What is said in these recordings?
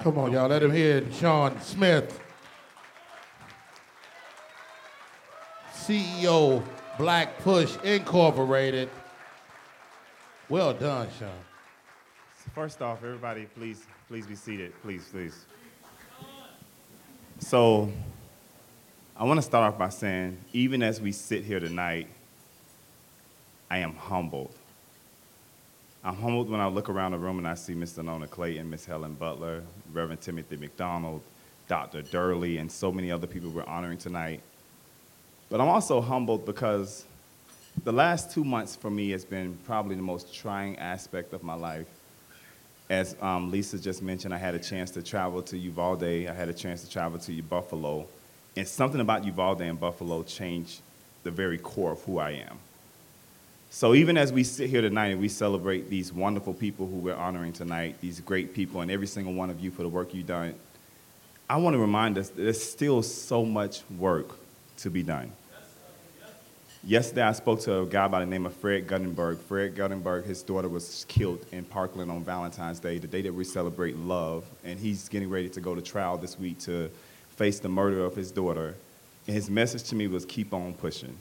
Come on, y'all. Let him hear Sean Smith, CEO, Black Push Incorporated. Well done, Sean. First off, everybody, please, please be seated. Please, please. So, I want to start off by saying, even as we sit here tonight, I am humbled. I'm humbled when I look around the room and I see Xernona Clayton, Miss Helen Butler, Reverend Timothy McDonald, Dr. Durley, and so many other people we're honoring tonight. But I'm also humbled because the last two months for me has been probably the most trying aspect of my life. As um, Lisa just mentioned, I had a chance to travel to Uvalde. I had a chance to travel to Buffalo. And something about Uvalde and Buffalo changed the very core of who I am. So even as we sit here tonight and we celebrate these wonderful people who we're honoring tonight, these great people, and every single one of you for the work you've done, I want to remind us that there's still so much work to be done. Yesterday, I spoke to a guy by the name of Fred Guttenberg. Fred Guttenberg, his daughter was killed in Parkland on Valentine's Day, the day that we celebrate love, and he's getting ready to go to trial this week to face the murder of his daughter. And his message to me was keep on pushing.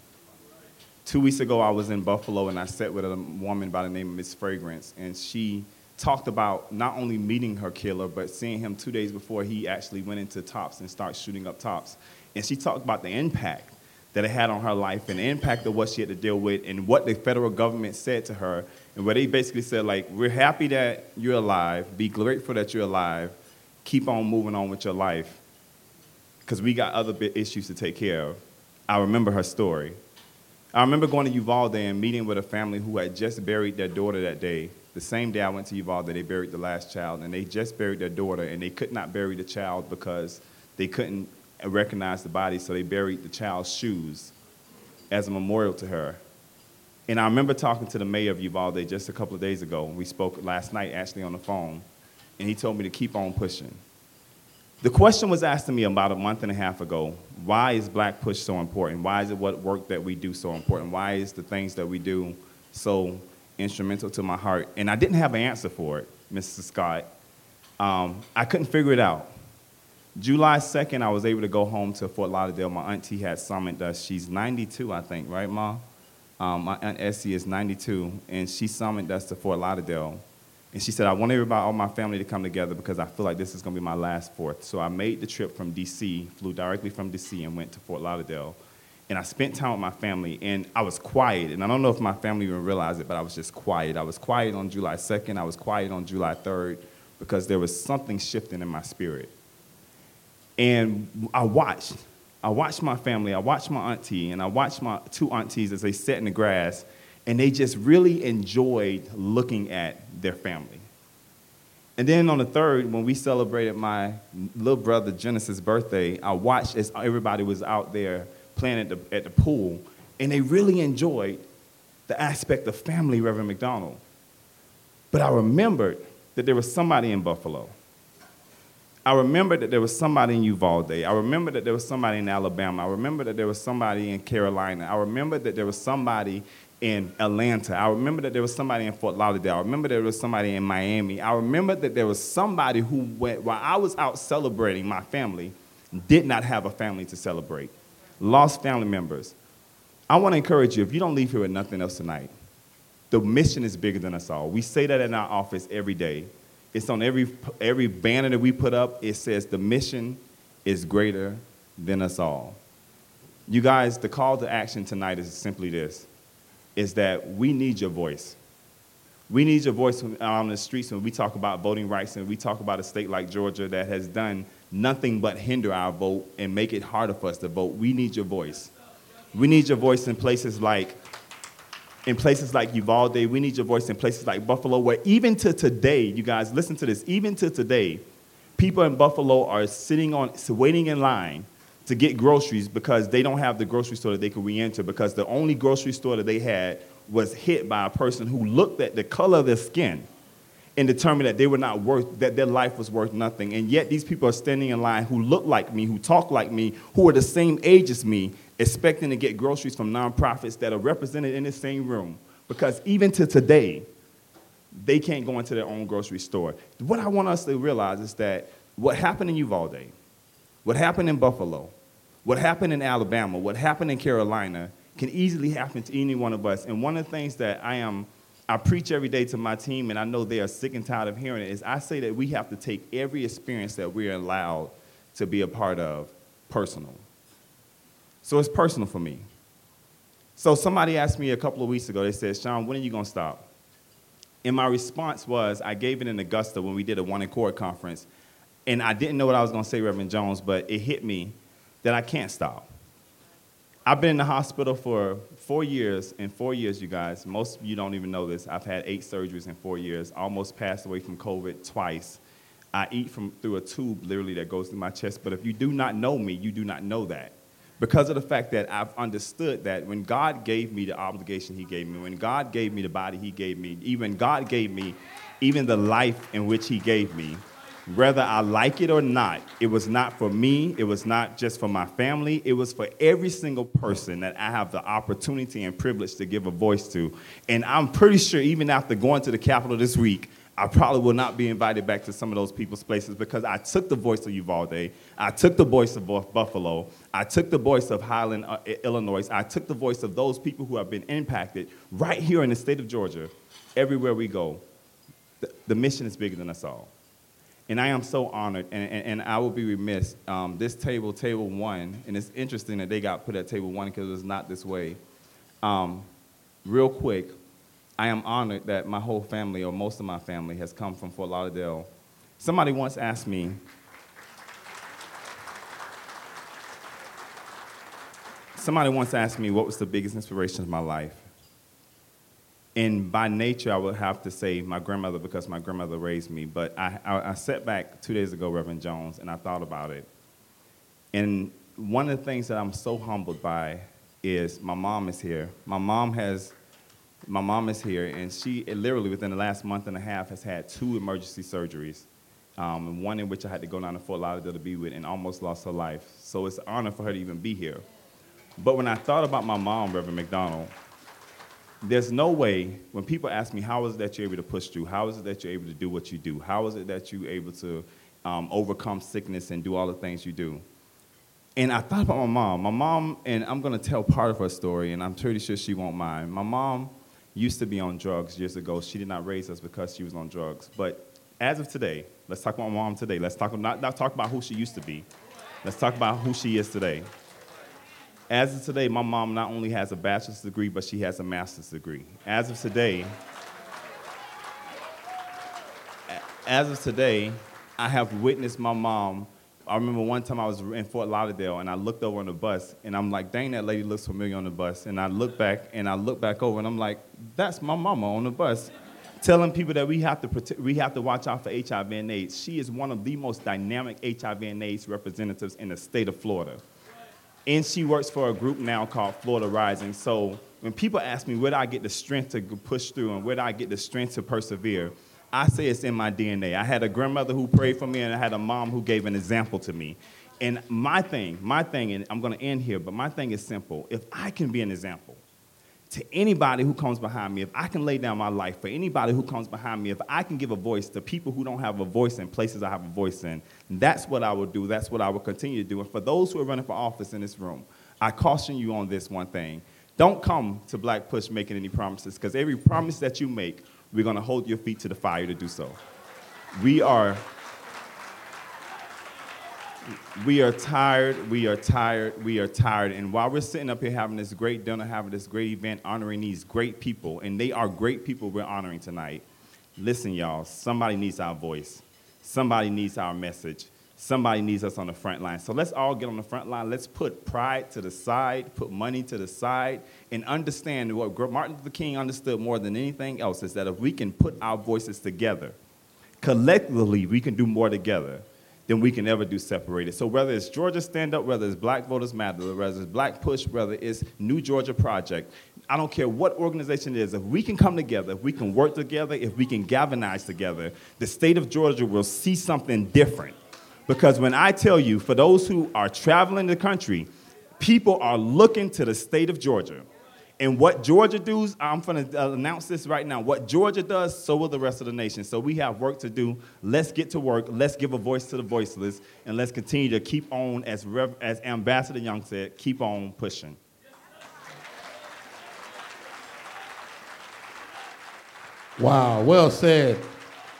Two weeks ago, I was in Buffalo and I sat with a woman by the name of Miss Fragrance, and she talked about not only meeting her killer, but seeing him two days before he actually went into Tops and started shooting up Tops. And she talked about the impact that it had on her life and the impact of what she had to deal with and what the federal government said to her. And where they basically said, like, we're happy that you're alive, be grateful that you're alive, keep on moving on with your life, because we got other issues to take care of. I remember her story. I remember going to Uvalde and meeting with a family who had just buried their daughter that day. The same day I went to Uvalde, they buried the last child, and they just buried their daughter, and they could not bury the child because they couldn't recognize the body, so they buried the child's shoes as a memorial to her. And I remember talking to the mayor of Uvalde just a couple of days ago. We spoke last night, actually, on the phone, and he told me to keep on pushing. The question was asked to me about a month and a half ago why is Black Push so important? Why is it what work that we do so important? Why is the things that we do so instrumental to my heart? And I didn't have an answer for it, Mr. Scott. Um, I couldn't figure it out. July 2nd, I was able to go home to Fort Lauderdale. My auntie had summoned us. She's 92, I think, right, Ma? Um, my aunt Essie is 92, and she summoned us to Fort Lauderdale. And she said, I want everybody, all my family to come together because I feel like this is going to be my last fourth. So I made the trip from D.C., flew directly from D.C., and went to Fort Lauderdale. And I spent time with my family, and I was quiet. And I don't know if my family even realized it, but I was just quiet. I was quiet on July 2nd, I was quiet on July 3rd, because there was something shifting in my spirit. And I watched. I watched my family, I watched my auntie, and I watched my two aunties as they sat in the grass and they just really enjoyed looking at their family. And then on the third, when we celebrated my little brother Genesis' birthday, I watched as everybody was out there playing at the, at the pool, and they really enjoyed the aspect of family, Reverend McDonald. But I remembered that there was somebody in Buffalo. I remembered that there was somebody in Uvalde. I remember that there was somebody in Alabama. I remember that there was somebody in Carolina. I remember that there was somebody in Atlanta. I remember that there was somebody in Fort Lauderdale. I remember there was somebody in Miami. I remember that there was somebody who went, while I was out celebrating my family, did not have a family to celebrate. Lost family members. I want to encourage you, if you don't leave here with nothing else tonight, the mission is bigger than us all. We say that in our office every day. It's on every, every banner that we put up. It says the mission is greater than us all. You guys, the call to action tonight is simply this is that we need your voice. We need your voice on the streets when we talk about voting rights and we talk about a state like Georgia that has done nothing but hinder our vote and make it harder for us to vote. We need your voice. We need your voice in places like in places like Uvalde. We need your voice in places like Buffalo, where even to today, you guys listen to this. Even to today, people in Buffalo are sitting on waiting in line to get groceries because they don't have the grocery store that they could re-enter because the only grocery store that they had was hit by a person who looked at the color of their skin and determined that they were not worth that their life was worth nothing. And yet these people are standing in line who look like me who talk like me who are the same age as me expecting to get groceries from nonprofits that are represented in the same room. Because even to today they can't go into their own grocery store. What i want us to realize is that what happened in Uvalde, what happened in Buffalo, what happened in Alabama, what happened in Carolina can easily happen to any one of us. And one of the things that I am, I preach every day to my team, and I know they are sick and tired of hearing it, is I say that we have to take every experience that we're allowed to be a part of personal. So it's personal for me. So somebody asked me a couple of weeks ago, they said, Sean, when are you going to stop? And my response was, I gave it in Augusta when we did a One Accord conference. And I didn't know what I was going to say, Reverend Jones, but it hit me that I can't stop. I've been in the hospital for four years. In four years, you guys, most of you don't even know this. I've had eight surgeries in four years, almost passed away from COVID twice. I eat from through a tube literally that goes through my chest. But if you do not know me, you do not know that. Because of the fact that I've understood that when God gave me the obligation He gave me, when God gave me the body He gave me, even God gave me even the life in which He gave me, whether I like it or not, it was not for me, it was not just for my family, it was for every single person that I have the opportunity and privilege to give a voice to. And I'm pretty sure even after going to the Capitol this week, I probably will not be invited back to some of those people's places because I took the voice of Uvalde, I took the voice of Buffalo, I took the voice of Highland, uh, Illinois, I took the voice of those people who have been impacted right here in the state of Georgia, everywhere we go. The, the mission is bigger than us all. And I am so honored, and, and, and I will be remiss. Um, this table, table one, and it's interesting that they got put at table one because it's not this way. Um, real quick, I am honored that my whole family, or most of my family, has come from Fort Lauderdale. Somebody once asked me, somebody once asked me what was the biggest inspiration of my life. And by nature, I would have to say my grandmother because my grandmother raised me. But I, I, I sat back two days ago, Reverend Jones, and I thought about it. And one of the things that I'm so humbled by is my mom is here. My mom has, my mom is here, and she literally within the last month and a half has had two emergency surgeries, um, and one in which I had to go down to Fort Lauderdale to be with, and almost lost her life. So it's an honor for her to even be here. But when I thought about my mom, Reverend McDonald, there's no way when people ask me how is it that you're able to push through? How is it that you're able to do what you do? How is it that you're able to um, overcome sickness and do all the things you do? And i thought about my mom. My mom and i'm going to tell part of her story and i'm pretty sure she won't mind. My mom used to be on drugs years ago. She did not raise us because she was on drugs. But as of today let's talk about my mom today. Let's talk not, not talk about who she used to be. Let's talk about who she is today as of today, my mom not only has a bachelor's degree, but she has a master's degree. As of today, as of today, I have witnessed my mom. I remember one time I was in Fort Lauderdale and I looked over on the bus and I'm like, dang, that lady looks familiar on the bus. And I look back and I look back over and I'm like, that's my mama on the bus. Telling people that we have to protect, we have to watch out for HIV and AIDS. She is one of the most dynamic HIV and AIDS representatives in the state of Florida and she works for a group now called Florida Rising. So when people ask me where do I get the strength to push through and where do I get the strength to persevere, I say it's in my DNA. I had a grandmother who prayed for me, and I had a mom who gave an example to me. And my thing, my thing, and I'm going to end here, but my thing is simple. If I can be an example, to anybody who comes behind me, if I can lay down my life for anybody who comes behind me, if I can give a voice to people who don't have a voice in places I have a voice in, that's what I will do. That's what I will continue to do. And for those who are running for office in this room, I caution you on this one thing. Don't come to Black Push making any promises, because every promise that you make, we're going to hold your feet to the fire to do so. We are we are tired, we are tired, we are tired. And while we're sitting up here having this great dinner, having this great event, honoring these great people, and they are great people we're honoring tonight, listen, y'all, somebody needs our voice. Somebody needs our message. Somebody needs us on the front line. So let's all get on the front line. Let's put pride to the side, put money to the side, and understand what Martin Luther King understood more than anything else is that if we can put our voices together, collectively, we can do more together than we can ever do separated. So whether it's Georgia Stand Up, whether it's Black Voters Matter, whether it's Black Push, whether it's New Georgia Project, I don't care what organization it is, if we can come together, if we can work together, if we can galvanize together, the state of Georgia will see something different. Because when I tell you, for those who are traveling the country, people are looking to the state of Georgia And what Georgia does, I'm going to uh, announce this right now. What Georgia does, so will the rest of the nation. So we have work to do. Let's get to work. Let's give a voice to the voiceless. And let's continue to keep on, as, Rev- as Ambassador Young said, keep on pushing. Wow, well said.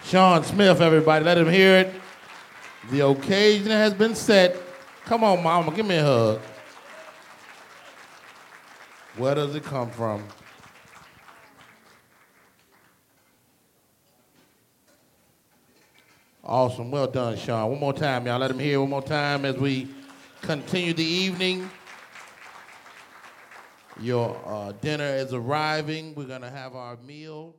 Sean Smith, everybody, let him hear it. The occasion has been set. Come on, mama, give me a hug. Where does it come from? Awesome. Well done, Sean. One more time, y'all. Let him hear one more time as we continue the evening. Your uh, dinner is arriving. We're going to have our meal.